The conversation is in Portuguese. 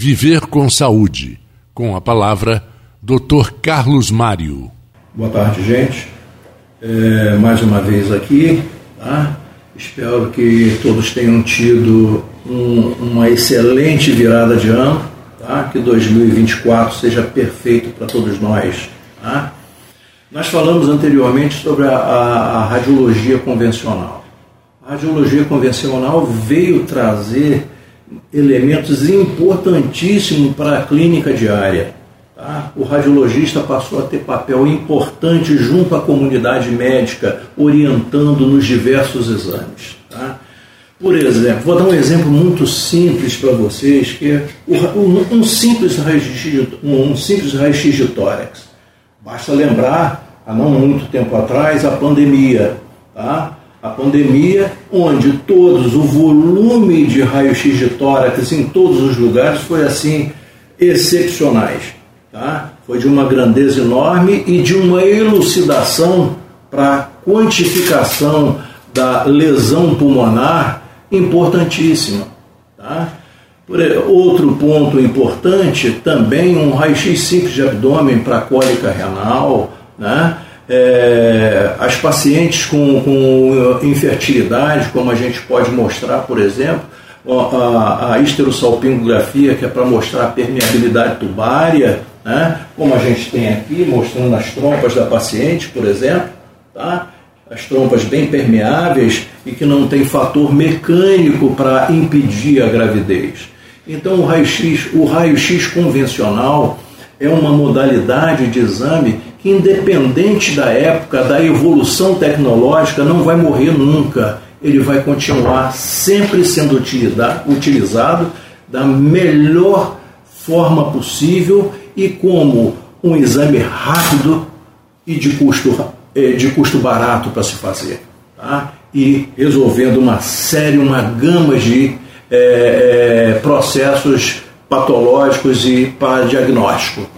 Viver com Saúde, com a palavra Dr. Carlos Mário. Boa tarde, gente. É, mais uma vez aqui, tá? Espero que todos tenham tido um, uma excelente virada de ano, tá? Que 2024 seja perfeito para todos nós, tá? Nós falamos anteriormente sobre a, a, a radiologia convencional. A radiologia convencional veio trazer elementos importantíssimos para a clínica diária. Tá? O radiologista passou a ter papel importante junto à comunidade médica, orientando nos diversos exames. Tá? Por exemplo, vou dar um exemplo muito simples para vocês, que é um simples raio-x um simples raio de tórax. Basta lembrar, há não muito tempo atrás, a pandemia. Tá? A pandemia, onde todos, o volume de raio-x de tórax em todos os lugares foi assim excepcionais. Tá? Foi de uma grandeza enorme e de uma elucidação para quantificação da lesão pulmonar importantíssima. Tá? Outro ponto importante, também um raio-x simples de abdômen para cólica renal, né? É, as pacientes com, com infertilidade, como a gente pode mostrar, por exemplo, a, a esterossalpingografia, que é para mostrar a permeabilidade tubária, né? como a gente tem aqui, mostrando as trompas da paciente, por exemplo, tá? as trompas bem permeáveis e que não tem fator mecânico para impedir a gravidez. Então, o raio-x o raio convencional é uma modalidade de exame que, independente da época, da evolução tecnológica, não vai morrer nunca. Ele vai continuar sempre sendo utilizado da melhor forma possível e como um exame rápido e de custo, eh, de custo barato para se fazer. Tá? E resolvendo uma série, uma gama de é, é, processos patológicos e para diagnóstico.